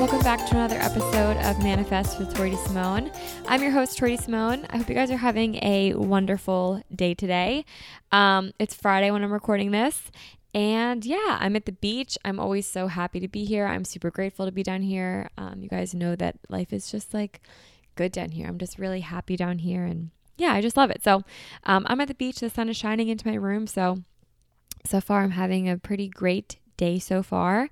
Welcome back to another episode of Manifest with Tori DeSimone. I'm your host, Tori DeSimone. I hope you guys are having a wonderful day today. Um, it's Friday when I'm recording this. And yeah, I'm at the beach. I'm always so happy to be here. I'm super grateful to be down here. Um, you guys know that life is just like good down here. I'm just really happy down here. And yeah, I just love it. So um, I'm at the beach. The sun is shining into my room. So, so far, I'm having a pretty great day so far.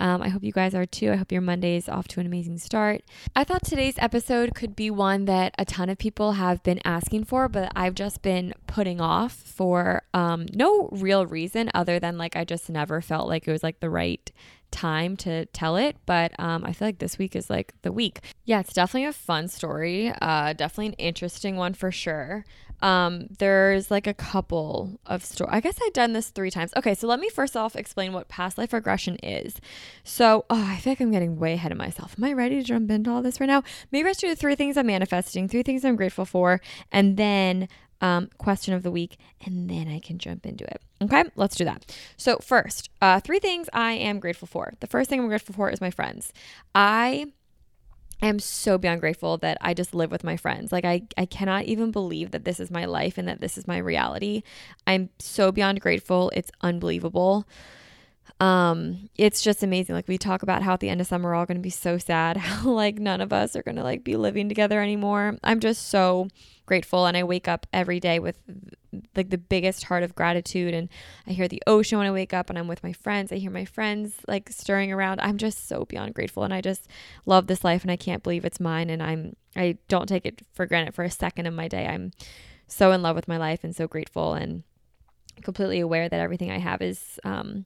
Um, I hope you guys are too. I hope your Monday is off to an amazing start. I thought today's episode could be one that a ton of people have been asking for, but I've just been putting off for um, no real reason other than like I just never felt like it was like the right time to tell it but um, i feel like this week is like the week yeah it's definitely a fun story uh, definitely an interesting one for sure um, there's like a couple of stories. I guess I've done this three times. Okay, so let me first off explain what past life regression is. So, oh, I feel like I'm getting way ahead of myself. Am I ready to jump into all this right now? Maybe I should do three things I'm manifesting, three things I'm grateful for, and then um, question of the week, and then I can jump into it. Okay, let's do that. So, first, uh, three things I am grateful for. The first thing I'm grateful for is my friends. I I am so beyond grateful that I just live with my friends. Like I I cannot even believe that this is my life and that this is my reality. I'm so beyond grateful. It's unbelievable. Um it's just amazing. Like we talk about how at the end of summer we're all going to be so sad how like none of us are going to like be living together anymore. I'm just so grateful and I wake up every day with like the biggest heart of gratitude and I hear the ocean when I wake up and I'm with my friends. I hear my friends like stirring around. I'm just so beyond grateful and I just love this life and I can't believe it's mine and I'm I don't take it for granted for a second of my day. I'm so in love with my life and so grateful and completely aware that everything I have is um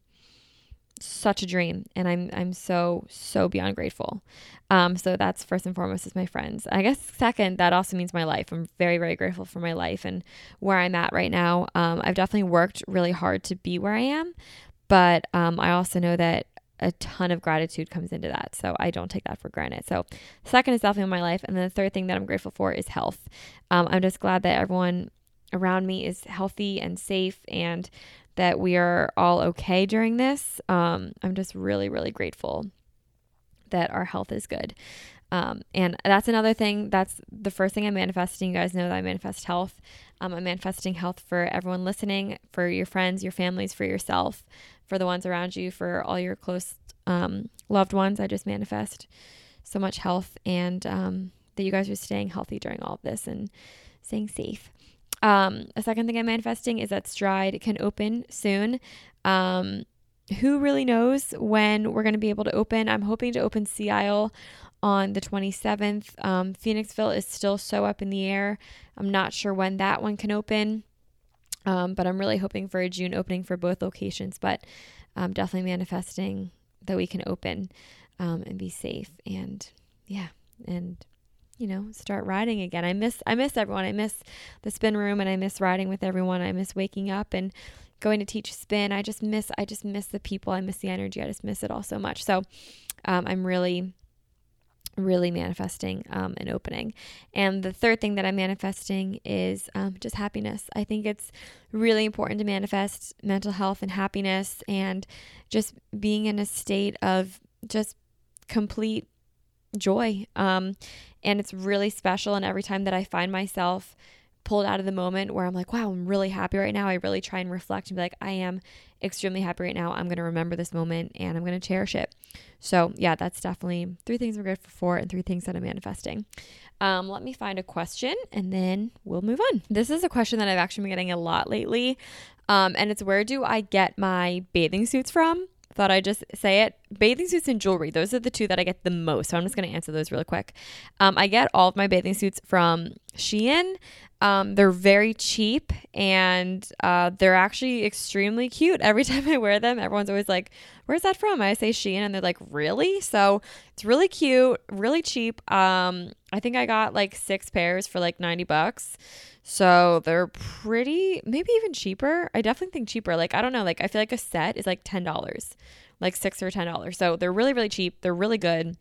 such a dream and I'm I'm so so beyond grateful. Um so that's first and foremost is my friends. I guess second that also means my life. I'm very very grateful for my life and where I'm at right now. Um I've definitely worked really hard to be where I am, but um I also know that a ton of gratitude comes into that. So I don't take that for granted. So second is definitely my life and then the third thing that I'm grateful for is health. Um I'm just glad that everyone around me is healthy and safe and that we are all okay during this. Um, I'm just really, really grateful that our health is good. Um, and that's another thing. That's the first thing I'm manifesting. You guys know that I manifest health. Um, I'm manifesting health for everyone listening, for your friends, your families, for yourself, for the ones around you, for all your close um, loved ones. I just manifest so much health and um, that you guys are staying healthy during all of this and staying safe. Um, a second thing I'm manifesting is that Stride can open soon. Um, who really knows when we're going to be able to open? I'm hoping to open Sea Isle on the 27th. Um, Phoenixville is still so up in the air. I'm not sure when that one can open, um, but I'm really hoping for a June opening for both locations. But um, definitely manifesting that we can open um, and be safe and yeah, and you know start riding again. I miss I miss everyone. I miss the spin room and I miss riding with everyone. I miss waking up and going to teach spin. I just miss I just miss the people. I miss the energy. I just miss it all so much. So um, I'm really really manifesting um, an opening. And the third thing that I'm manifesting is um, just happiness. I think it's really important to manifest mental health and happiness and just being in a state of just complete joy. Um, and it's really special. And every time that I find myself pulled out of the moment where I'm like, wow, I'm really happy right now, I really try and reflect and be like, I am extremely happy right now. I'm going to remember this moment and I'm going to cherish it. So, yeah, that's definitely three things I'm grateful for and three things that I'm manifesting. Um, let me find a question and then we'll move on. This is a question that I've actually been getting a lot lately. Um, and it's where do I get my bathing suits from? Thought I'd just say it. Bathing suits and jewelry, those are the two that I get the most. So I'm just going to answer those really quick. Um, I get all of my bathing suits from Shein. Um, they're very cheap and uh, they're actually extremely cute. Every time I wear them, everyone's always like, Where's that from? I say Shein and they're like, Really? So it's really cute, really cheap. Um, I think I got like six pairs for like 90 bucks. So they're pretty, maybe even cheaper. I definitely think cheaper. Like, I don't know, like, I feel like a set is like $10, like six or $10. So they're really, really cheap. They're really good.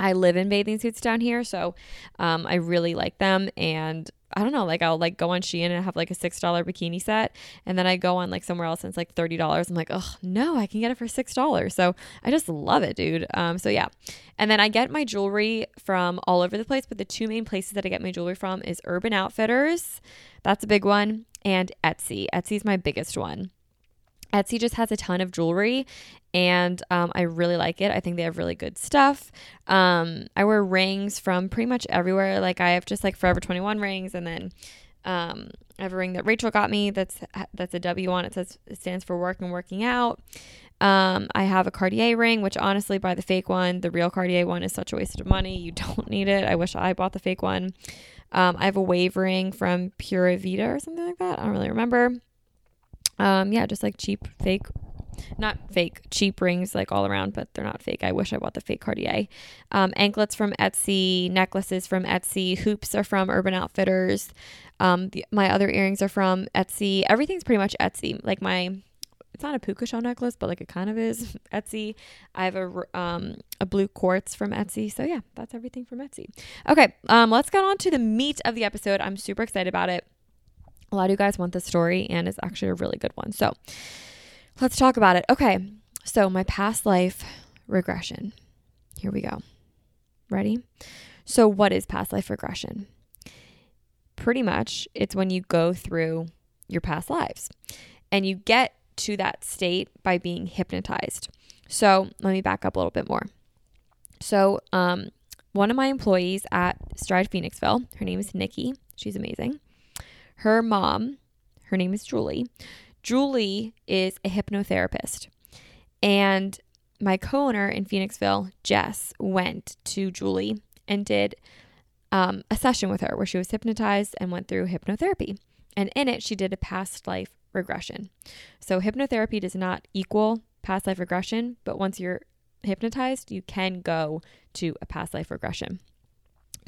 I live in bathing suits down here, so um, I really like them. And I don't know, like I'll like go on Shein and have like a six dollar bikini set, and then I go on like somewhere else and it's like thirty dollars. I'm like, oh no, I can get it for six dollars. So I just love it, dude. Um, so yeah, and then I get my jewelry from all over the place, but the two main places that I get my jewelry from is Urban Outfitters, that's a big one, and Etsy. Etsy's my biggest one. Etsy just has a ton of jewelry and um, I really like it. I think they have really good stuff. Um, I wear rings from pretty much everywhere. Like I have just like Forever 21 rings and then um, I have a ring that Rachel got me that's that's a W on it says it stands for work and working out. Um, I have a Cartier ring, which honestly, buy the fake one. The real Cartier one is such a waste of money. You don't need it. I wish I bought the fake one. Um, I have a wave ring from Pura Vida or something like that. I don't really remember. Um, yeah, just like cheap, fake, not fake, cheap rings like all around, but they're not fake. I wish I bought the fake Cartier. Um, anklets from Etsy, necklaces from Etsy, hoops are from Urban Outfitters. Um, the, my other earrings are from Etsy. Everything's pretty much Etsy. Like my, it's not a puka shell necklace, but like it kind of is Etsy. I have a um a blue quartz from Etsy. So yeah, that's everything from Etsy. Okay, um, let's get on to the meat of the episode. I'm super excited about it. A lot of you guys want this story, and it's actually a really good one. So let's talk about it. Okay. So, my past life regression. Here we go. Ready? So, what is past life regression? Pretty much, it's when you go through your past lives and you get to that state by being hypnotized. So, let me back up a little bit more. So, um, one of my employees at Stride Phoenixville, her name is Nikki. She's amazing. Her mom, her name is Julie. Julie is a hypnotherapist. And my co owner in Phoenixville, Jess, went to Julie and did um, a session with her where she was hypnotized and went through hypnotherapy. And in it, she did a past life regression. So, hypnotherapy does not equal past life regression, but once you're hypnotized, you can go to a past life regression.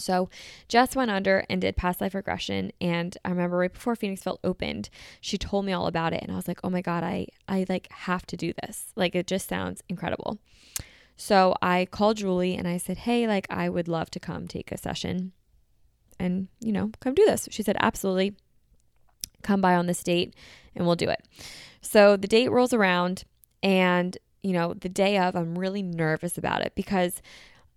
So Jess went under and did past life regression. And I remember right before Phoenixville opened, she told me all about it. And I was like, oh my God, I, I like have to do this. Like it just sounds incredible. So I called Julie and I said, hey, like I would love to come take a session and, you know, come do this. She said, absolutely. Come by on this date and we'll do it. So the date rolls around and, you know, the day of, I'm really nervous about it because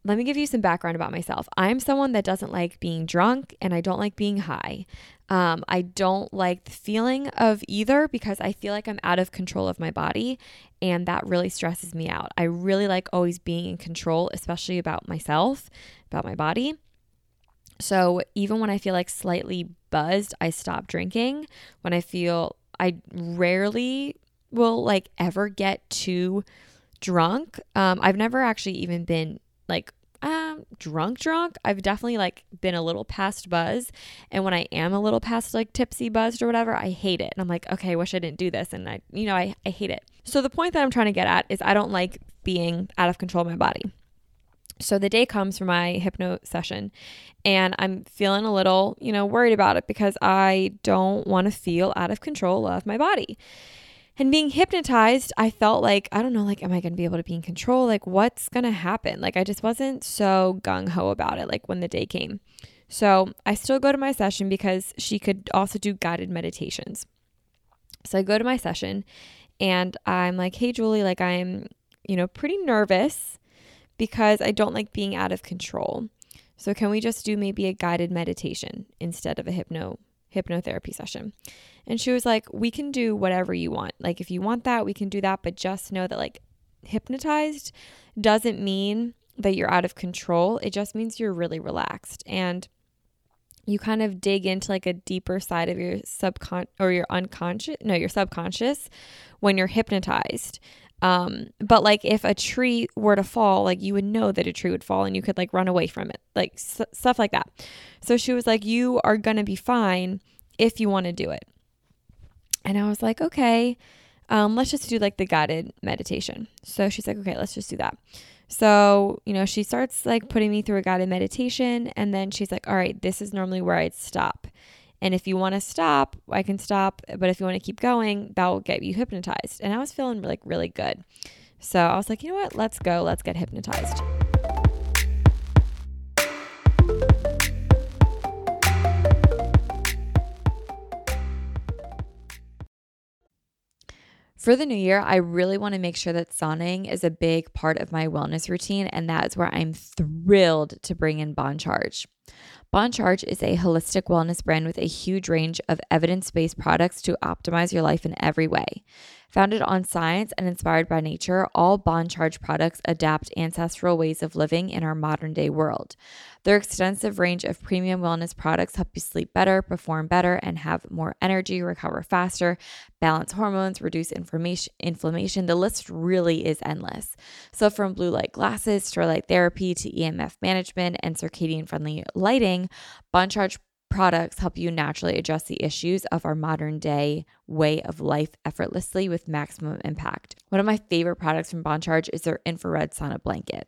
let me give you some background about myself. I'm someone that doesn't like being drunk and I don't like being high. Um, I don't like the feeling of either because I feel like I'm out of control of my body and that really stresses me out. I really like always being in control, especially about myself, about my body. So even when I feel like slightly buzzed, I stop drinking. When I feel, I rarely will like ever get too drunk. Um, I've never actually even been like um drunk drunk i've definitely like been a little past buzz. And when i am a little past like tipsy buzzed or whatever i hate it. And i'm like okay i wish i didn't do this. And i you know i, I hate it. So the point that i'm trying to get at is i don't like being out of control of my body. So the day comes for my hypno session and I'm feeling a little, you know, worried about it because I don't want to feel out of control of my body. And being hypnotized, I felt like, I don't know, like, am I going to be able to be in control? Like, what's going to happen? Like, I just wasn't so gung ho about it, like, when the day came. So I still go to my session because she could also do guided meditations. So I go to my session and I'm like, hey, Julie, like, I'm, you know, pretty nervous because I don't like being out of control. So can we just do maybe a guided meditation instead of a hypno hypnotherapy session? And she was like, We can do whatever you want. Like, if you want that, we can do that. But just know that, like, hypnotized doesn't mean that you're out of control. It just means you're really relaxed. And you kind of dig into like a deeper side of your subcon or your unconscious, no, your subconscious when you're hypnotized. Um, but like if a tree were to fall, like you would know that a tree would fall and you could like run away from it, like s- stuff like that. So she was like, You are going to be fine if you want to do it. And I was like, okay, um, let's just do like the guided meditation. So she's like, okay, let's just do that. So, you know, she starts like putting me through a guided meditation. And then she's like, all right, this is normally where I'd stop. And if you want to stop, I can stop. But if you want to keep going, that will get you hypnotized. And I was feeling like really good. So I was like, you know what? Let's go. Let's get hypnotized. For the new year, I really want to make sure that sauning is a big part of my wellness routine, and that is where I'm thrilled to bring in Bon Charge. Bon Charge is a holistic wellness brand with a huge range of evidence based products to optimize your life in every way. Founded on science and inspired by nature, all Bon Charge products adapt ancestral ways of living in our modern day world. Their extensive range of premium wellness products help you sleep better, perform better, and have more energy, recover faster, balance hormones, reduce inflammation. The list really is endless. So, from blue light glasses to light therapy to EMF management and circadian friendly lighting, Bon Charge products help you naturally address the issues of our modern day way of life effortlessly with maximum impact. One of my favorite products from Bon Charge is their infrared sauna blanket.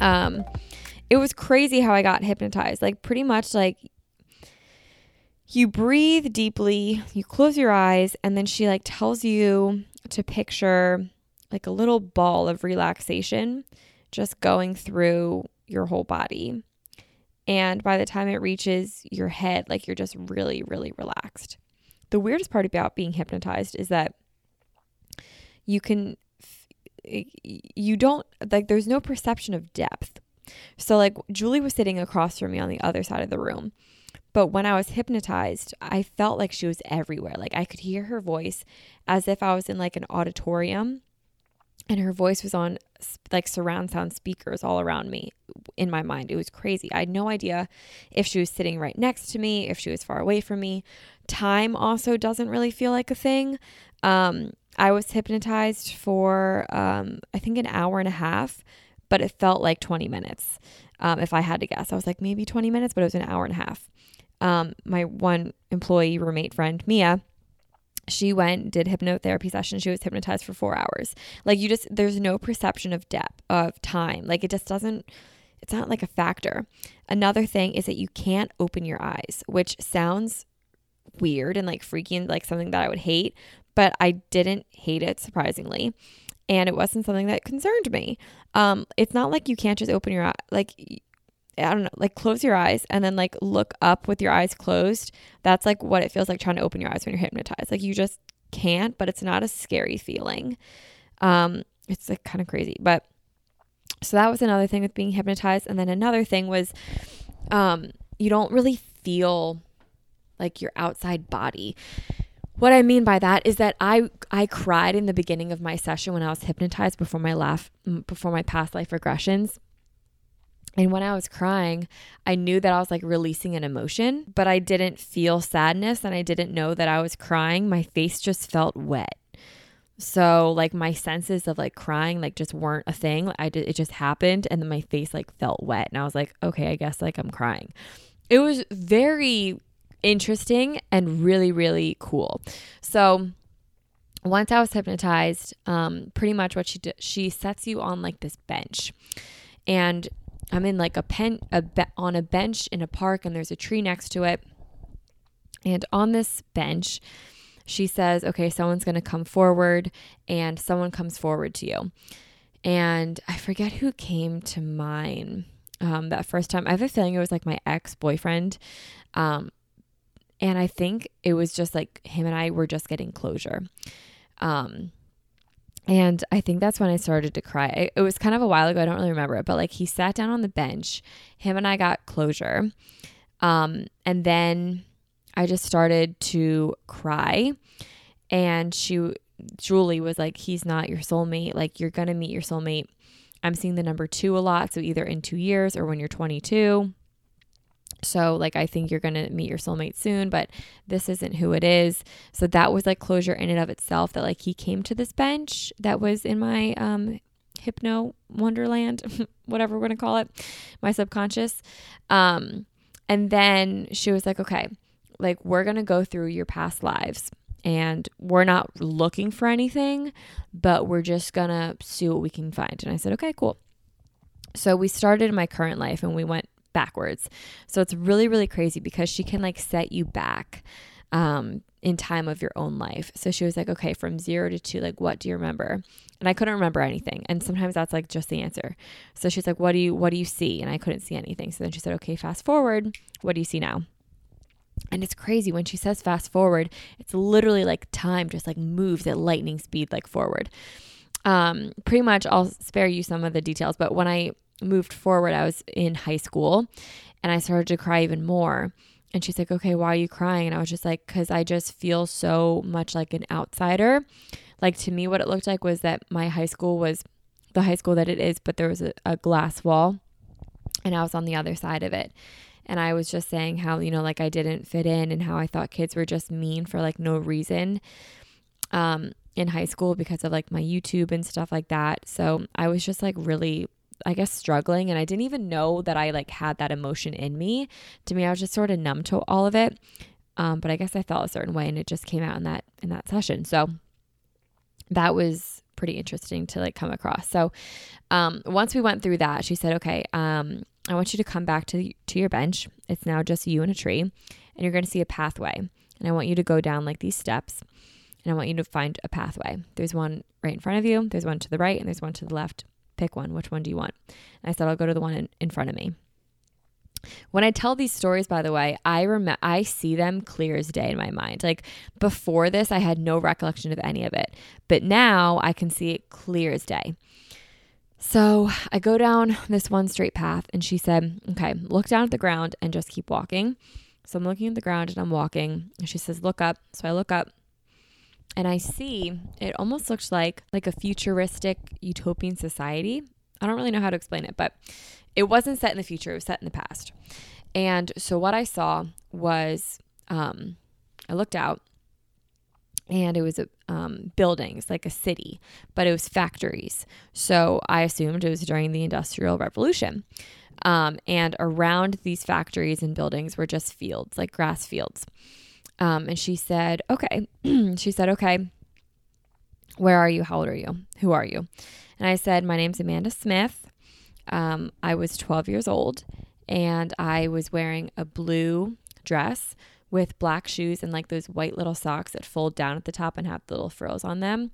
um, it was crazy how I got hypnotized. Like, pretty much, like, you breathe deeply, you close your eyes, and then she like tells you to picture like a little ball of relaxation just going through your whole body. And by the time it reaches your head, like you're just really, really relaxed. The weirdest part about being hypnotized is that you can, you don't, like, there's no perception of depth. So, like, Julie was sitting across from me on the other side of the room but when I was hypnotized, I felt like she was everywhere. Like I could hear her voice as if I was in like an auditorium and her voice was on like surround sound speakers all around me in my mind. It was crazy. I had no idea if she was sitting right next to me, if she was far away from me. Time also doesn't really feel like a thing. Um, I was hypnotized for um, I think an hour and a half, but it felt like 20 minutes. Um, if I had to guess, I was like maybe 20 minutes, but it was an hour and a half. Um, my one employee roommate friend, Mia, she went did hypnotherapy session she was hypnotized for four hours. Like you just there's no perception of depth of time. Like it just doesn't it's not like a factor. Another thing is that you can't open your eyes which sounds weird and like freaking like something that i would hate but i didn't hate it surprisingly and it wasn't something that concerned me um it's not like you can't just open your eye like I don't know, like close your eyes and then like look up with your eyes closed. That's like what it feels like trying to open your eyes when you're hypnotized. Like you just can't, but it's not a scary feeling. Um, it's like kind of crazy. But so that was another thing with being hypnotized. And then another thing was um, you don't really feel like your outside body. What I mean by that is that I I cried in the beginning of my session when I was hypnotized before my laugh before my past life regressions and when I was crying, I knew that I was like releasing an emotion, but I didn't feel sadness and I didn't know that I was crying. My face just felt wet. So like my senses of like crying like just weren't a thing. I did it just happened and then my face like felt wet and I was like, okay, I guess like I'm crying. It was very interesting and really really cool. So once I was hypnotized, um, pretty much what she did, she sets you on like this bench, and I'm in like a pen a be- on a bench in a park and there's a tree next to it. And on this bench, she says, "Okay, someone's to come forward and someone comes forward to you." And I forget who came to mine um, that first time. I have a feeling it was like my ex-boyfriend. Um, and I think it was just like him and I were just getting closure. Um, and I think that's when I started to cry. It was kind of a while ago. I don't really remember it, but like he sat down on the bench. Him and I got closure. Um, and then I just started to cry. And she, Julie, was like, He's not your soulmate. Like, you're going to meet your soulmate. I'm seeing the number two a lot. So either in two years or when you're 22. So, like, I think you're going to meet your soulmate soon, but this isn't who it is. So, that was like closure in and of itself that, like, he came to this bench that was in my um, hypno wonderland, whatever we're going to call it, my subconscious. Um, and then she was like, okay, like, we're going to go through your past lives and we're not looking for anything, but we're just going to see what we can find. And I said, okay, cool. So we started in my current life and we went backwards. So it's really, really crazy because she can like set you back um, in time of your own life. So she was like, okay, from zero to two, like, what do you remember? And I couldn't remember anything. And sometimes that's like just the answer. So she's like, what do you, what do you see? And I couldn't see anything. So then she said, okay, fast forward. What do you see now? And it's crazy when she says fast forward, it's literally like time just like moves at lightning speed, like forward. Um, pretty much, I'll spare you some of the details, but when I moved forward, I was in high school and I started to cry even more. And she's like, okay, why are you crying? And I was just like, because I just feel so much like an outsider. Like to me, what it looked like was that my high school was the high school that it is, but there was a, a glass wall and I was on the other side of it. And I was just saying how, you know, like I didn't fit in and how I thought kids were just mean for like no reason um, in high school because of like my YouTube and stuff like that. So I was just like really I guess struggling and I didn't even know that I like had that emotion in me. To me, I was just sort of numb to all of it. Um, but I guess I felt a certain way and it just came out in that in that session. So that was pretty interesting to like come across. So um, once we went through that, she said, "Okay, um, I want you to come back to to your bench. It's now just you and a tree, and you're going to see a pathway. And I want you to go down like these steps, and I want you to find a pathway. There's one right in front of you. There's one to the right, and there's one to the left. Pick one. Which one do you want? And I said, I'll go to the one in, in front of me. When I tell these stories, by the way, I rem- I see them clear as day in my mind. Like before this, I had no recollection of any of it, but now I can see it clear as day. So I go down this one straight path, and she said, "Okay, look down at the ground and just keep walking." So I'm looking at the ground and I'm walking, and she says, "Look up." So I look up, and I see it almost looks like like a futuristic utopian society. I don't really know how to explain it, but it wasn't set in the future, it was set in the past. And so what I saw was um, I looked out and it was um, buildings like a city, but it was factories. So I assumed it was during the Industrial Revolution. Um, and around these factories and buildings were just fields, like grass fields. Um, and she said, okay. she said, okay, where are you? How old are you? Who are you? And I said, my name's Amanda Smith. Um, I was 12 years old and I was wearing a blue dress with black shoes and like those white little socks that fold down at the top and have little frills on them.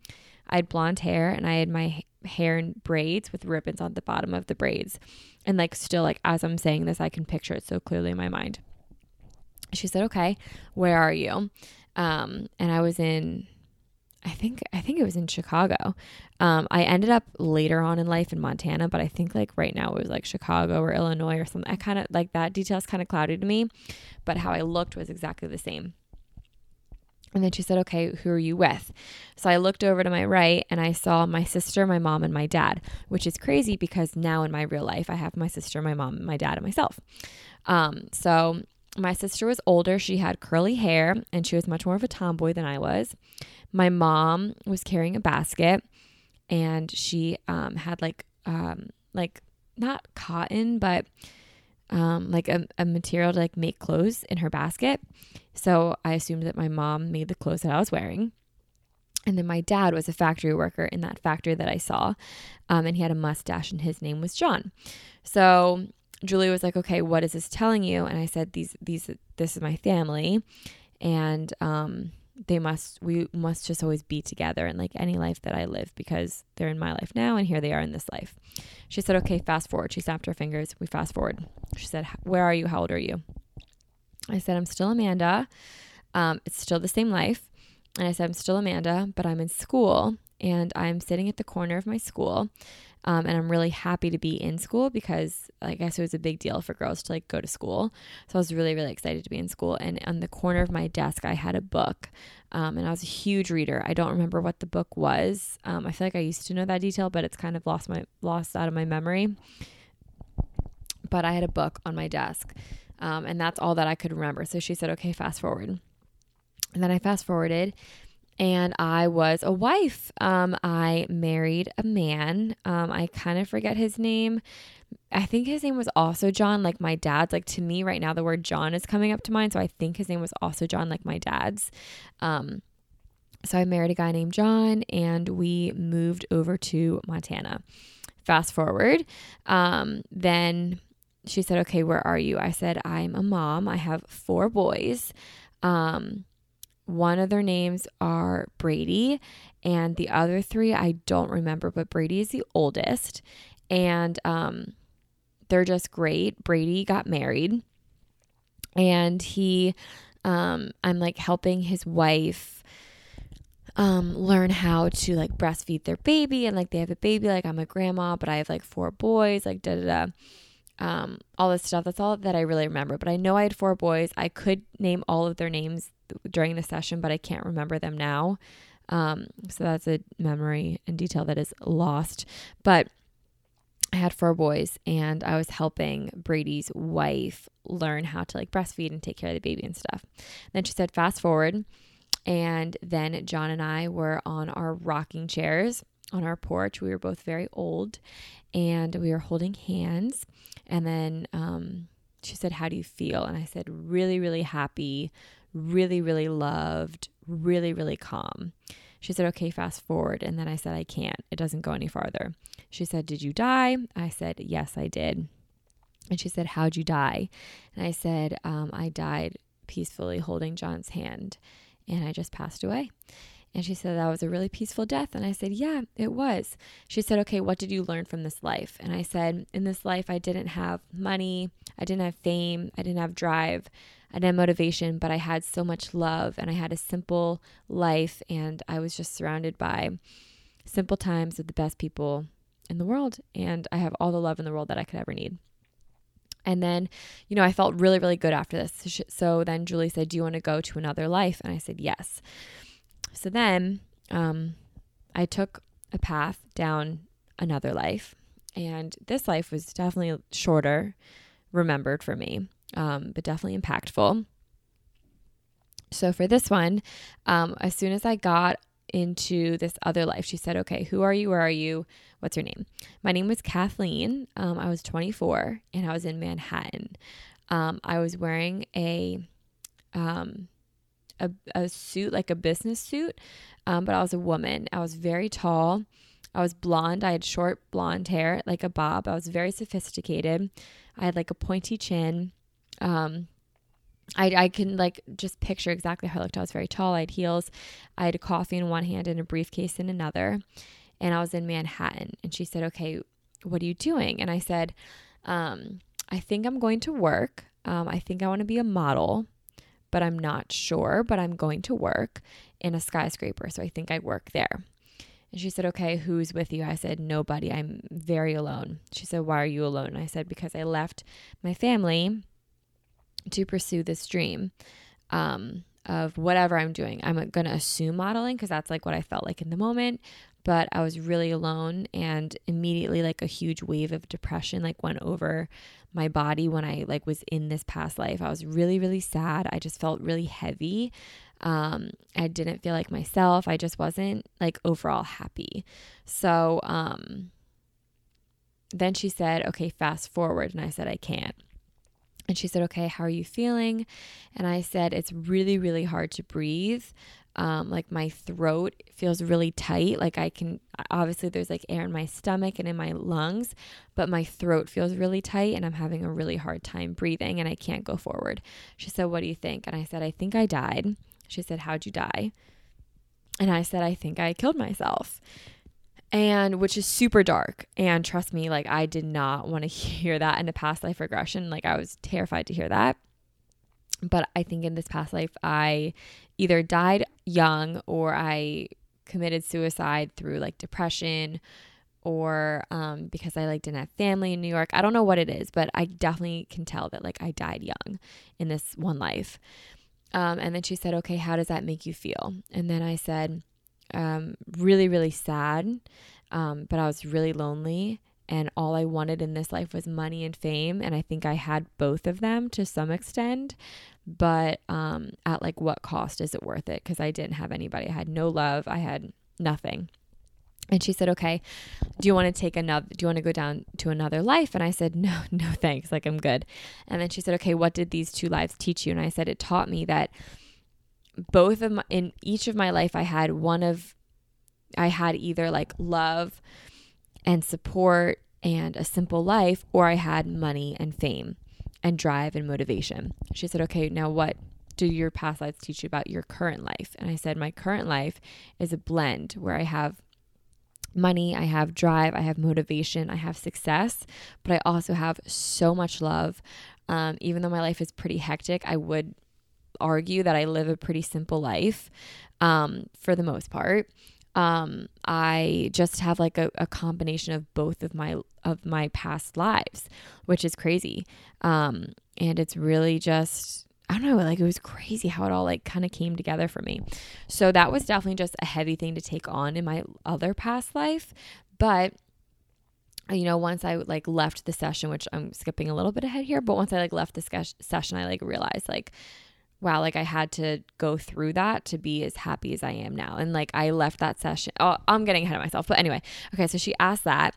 I had blonde hair and I had my hair in braids with ribbons on the bottom of the braids. And like, still, like, as I'm saying this, I can picture it so clearly in my mind she said, "Okay, where are you?" Um, and I was in, I think I think it was in Chicago. Um, I ended up later on in life in Montana, but I think like right now it was like Chicago or Illinois or something. I kind of like that details kind of cloudy to me, but how I looked was exactly the same. And then she said, Okay, who are you with? So I looked over to my right and I saw my sister, my mom, and my dad, which is crazy because now in my real life, I have my sister, my mom, my dad, and myself. Um, so my sister was older. She had curly hair and she was much more of a tomboy than I was. My mom was carrying a basket and she um, had like, um, like not cotton, but um, like a, a material to like make clothes in her basket. So I assumed that my mom made the clothes that I was wearing. And then my dad was a factory worker in that factory that I saw. Um, and he had a mustache and his name was John. So Julie was like, "Okay, what is this telling you?" And I said, "These these this is my family and um they must we must just always be together in like any life that I live because they're in my life now and here they are in this life." She said, "Okay, fast forward." She snapped her fingers. We fast forward. She said, "Where are you? How old are you?" I said, "I'm still Amanda. Um, it's still the same life." And I said, "I'm still Amanda, but I'm in school and I'm sitting at the corner of my school um, and I'm really happy to be in school because I guess it was a big deal for girls to like go to school. So I was really, really excited to be in school. And on the corner of my desk, I had a book. Um, and I was a huge reader. I don't remember what the book was. Um, I feel like I used to know that detail, but it's kind of lost my lost out of my memory. But I had a book on my desk. Um, and that's all that I could remember. So she said, okay, fast forward. And then I fast forwarded and I was a wife. Um, I married a man. Um, I kind of forget his name. I think his name was also John, like my dad's. Like to me, right now, the word John is coming up to mind. So I think his name was also John, like my dad's. Um, so I married a guy named John and we moved over to Montana. Fast forward, um, then she said, Okay, where are you? I said, I'm a mom. I have four boys. Um, one of their names are Brady, and the other three I don't remember, but Brady is the oldest. And um, they're just great. Brady got married, and he, um, I'm like helping his wife um, learn how to like breastfeed their baby and like they have a baby like i'm a grandma but i have like four boys like da da da um, all this stuff. That's all that i really remember. But i know i had four boys. I could name all of their names during the session but i can't remember them now. Um, so that's a memory and detail that is lost. But I had four boys and I was helping Brady's wife learn how to like breastfeed and take care of the baby and stuff. Then she said, fast forward. And then John and I were on our rocking chairs on our porch. We were both very old and we were holding hands. And then um, she said, How do you feel? And I said, Really, really happy, really, really loved, really, really calm. She said, Okay, fast forward. And then I said, I can't. It doesn't go any farther. She said, Did you die? I said, Yes, I did. And she said, How'd you die? And I said, um, I died peacefully holding John's hand and I just passed away. And she said, That was a really peaceful death. And I said, Yeah, it was. She said, Okay, what did you learn from this life? And I said, In this life, I didn't have money, I didn't have fame, I didn't have drive, I didn't have motivation, but I had so much love and I had a simple life. And I was just surrounded by simple times with the best people in the world. And I have all the love in the world that I could ever need. And then, you know, I felt really, really good after this. So then Julie said, Do you want to go to another life? And I said, Yes. So then um, I took a path down another life. And this life was definitely shorter, remembered for me, um, but definitely impactful. So for this one, um, as soon as I got into this other life. She said, Okay, who are you? Where are you? What's your name? My name was Kathleen. Um, I was 24 and I was in Manhattan. Um, I was wearing a, um, a, a suit, like a business suit, um, but I was a woman. I was very tall. I was blonde. I had short blonde hair, like a bob. I was very sophisticated. I had like a pointy chin. Um, I, I can like just picture exactly how I looked. I was very tall. I had heels. I had a coffee in one hand and a briefcase in another. And I was in Manhattan. And she said, Okay, what are you doing? And I said, um, I think I'm going to work. Um, I think I want to be a model, but I'm not sure. But I'm going to work in a skyscraper. So I think I work there. And she said, Okay, who's with you? I said, Nobody. I'm very alone. She said, Why are you alone? I said, Because I left my family to pursue this dream um, of whatever I'm doing. I'm going to assume modeling because that's like what I felt like in the moment. But I was really alone, and immediately, like a huge wave of depression, like went over my body when I like was in this past life. I was really, really sad. I just felt really heavy. Um, I didn't feel like myself. I just wasn't like overall happy. So, um, then she said, okay, fast forward. And I said, I can't. And she said, Okay, how are you feeling? And I said, It's really, really hard to breathe. Um, like my throat feels really tight. Like I can, obviously, there's like air in my stomach and in my lungs, but my throat feels really tight and I'm having a really hard time breathing and I can't go forward. She said, What do you think? And I said, I think I died. She said, How'd you die? And I said, I think I killed myself and which is super dark. And trust me, like I did not want to hear that in a past life regression. Like I was terrified to hear that. But I think in this past life, I either died young or I committed suicide through like depression or um, because I like didn't have family in New York. I don't know what it is, but I definitely can tell that like I died young in this one life. Um, and then she said, "Okay, how does that make you feel?" And then I said, um, really, really sad. Um, but I was really lonely and all I wanted in this life was money and fame. And I think I had both of them to some extent. But um, at like what cost is it worth it? Because I didn't have anybody. I had no love. I had nothing. And she said, Okay, do you want to take another, do you want to go down to another life? And I said, No, no, thanks. Like, I'm good. And then she said, Okay, what did these two lives teach you? And I said, It taught me that both of my, in each of my life, I had one of, I had either like love and support and a simple life, or I had money and fame and drive and motivation. She said, Okay, now what do your past lives teach you about your current life? And I said, My current life is a blend where I have money, I have drive, I have motivation, I have success, but I also have so much love. Um, even though my life is pretty hectic, I would argue that I live a pretty simple life um, for the most part. Um, I just have like a, a, combination of both of my of my past lives, which is crazy. Um, and it's really just I don't know, like it was crazy how it all like kind of came together for me. So that was definitely just a heavy thing to take on in my other past life. But you know, once I like left the session, which I'm skipping a little bit ahead here, but once I like left the session, I like realized like, wow, like I had to go through that to be as happy as I am now. And like I left that session. Oh, I'm getting ahead of myself. But anyway, okay, so she asked that.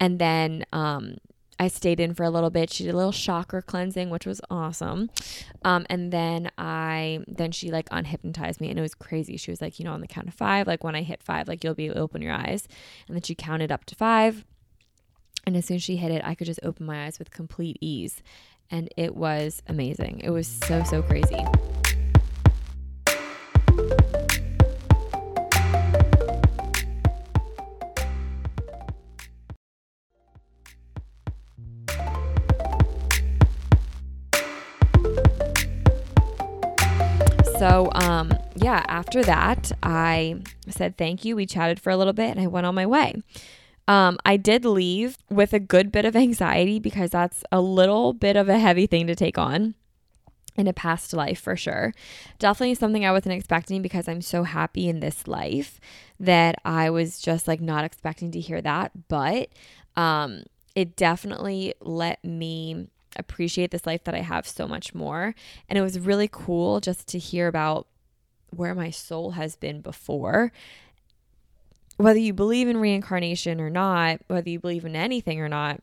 And then um I stayed in for a little bit. She did a little chakra cleansing, which was awesome. Um, and then I then she like unhypnotized me and it was crazy. She was like, you know, on the count of five, like when I hit five, like you'll be open your eyes. And then she counted up to five. And as soon as she hit it, I could just open my eyes with complete ease. And it was amazing. It was so, so crazy. So, um, yeah, after that, I said thank you. We chatted for a little bit and I went on my way. Um, I did leave with a good bit of anxiety because that's a little bit of a heavy thing to take on in a past life for sure. Definitely something I wasn't expecting because I'm so happy in this life that I was just like not expecting to hear that. But um, it definitely let me appreciate this life that I have so much more. And it was really cool just to hear about where my soul has been before. Whether you believe in reincarnation or not, whether you believe in anything or not,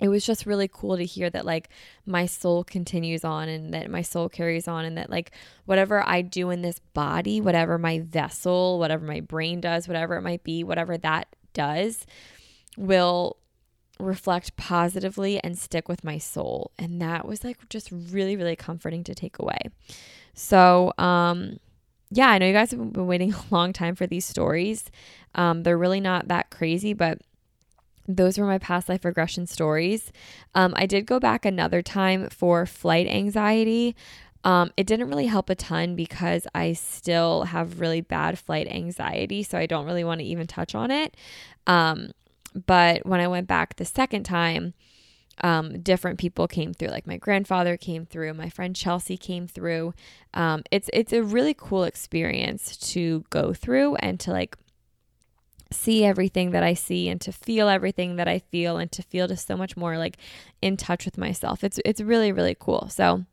it was just really cool to hear that like my soul continues on and that my soul carries on and that like whatever I do in this body, whatever my vessel, whatever my brain does, whatever it might be, whatever that does will reflect positively and stick with my soul. And that was like just really, really comforting to take away. So, um, yeah, I know you guys have been waiting a long time for these stories. Um, they're really not that crazy, but those were my past life regression stories. Um, I did go back another time for flight anxiety. Um, it didn't really help a ton because I still have really bad flight anxiety, so I don't really want to even touch on it. Um, but when I went back the second time, um, different people came through. Like my grandfather came through, my friend Chelsea came through. Um, it's it's a really cool experience to go through and to like see everything that I see and to feel everything that I feel and to feel just so much more like in touch with myself. It's it's really really cool. So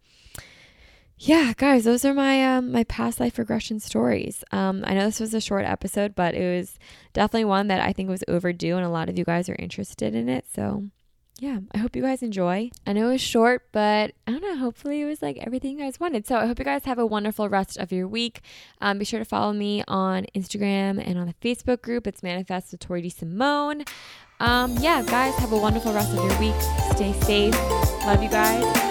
yeah, guys, those are my um, my past life regression stories. Um, I know this was a short episode, but it was definitely one that I think was overdue, and a lot of you guys are interested in it. So, yeah, I hope you guys enjoy. I know it was short, but I don't know. Hopefully, it was like everything you guys wanted. So, I hope you guys have a wonderful rest of your week. Um, be sure to follow me on Instagram and on the Facebook group. It's Manifest with Tori DeSimone. Um, yeah, guys, have a wonderful rest of your week. Stay safe. Love you guys.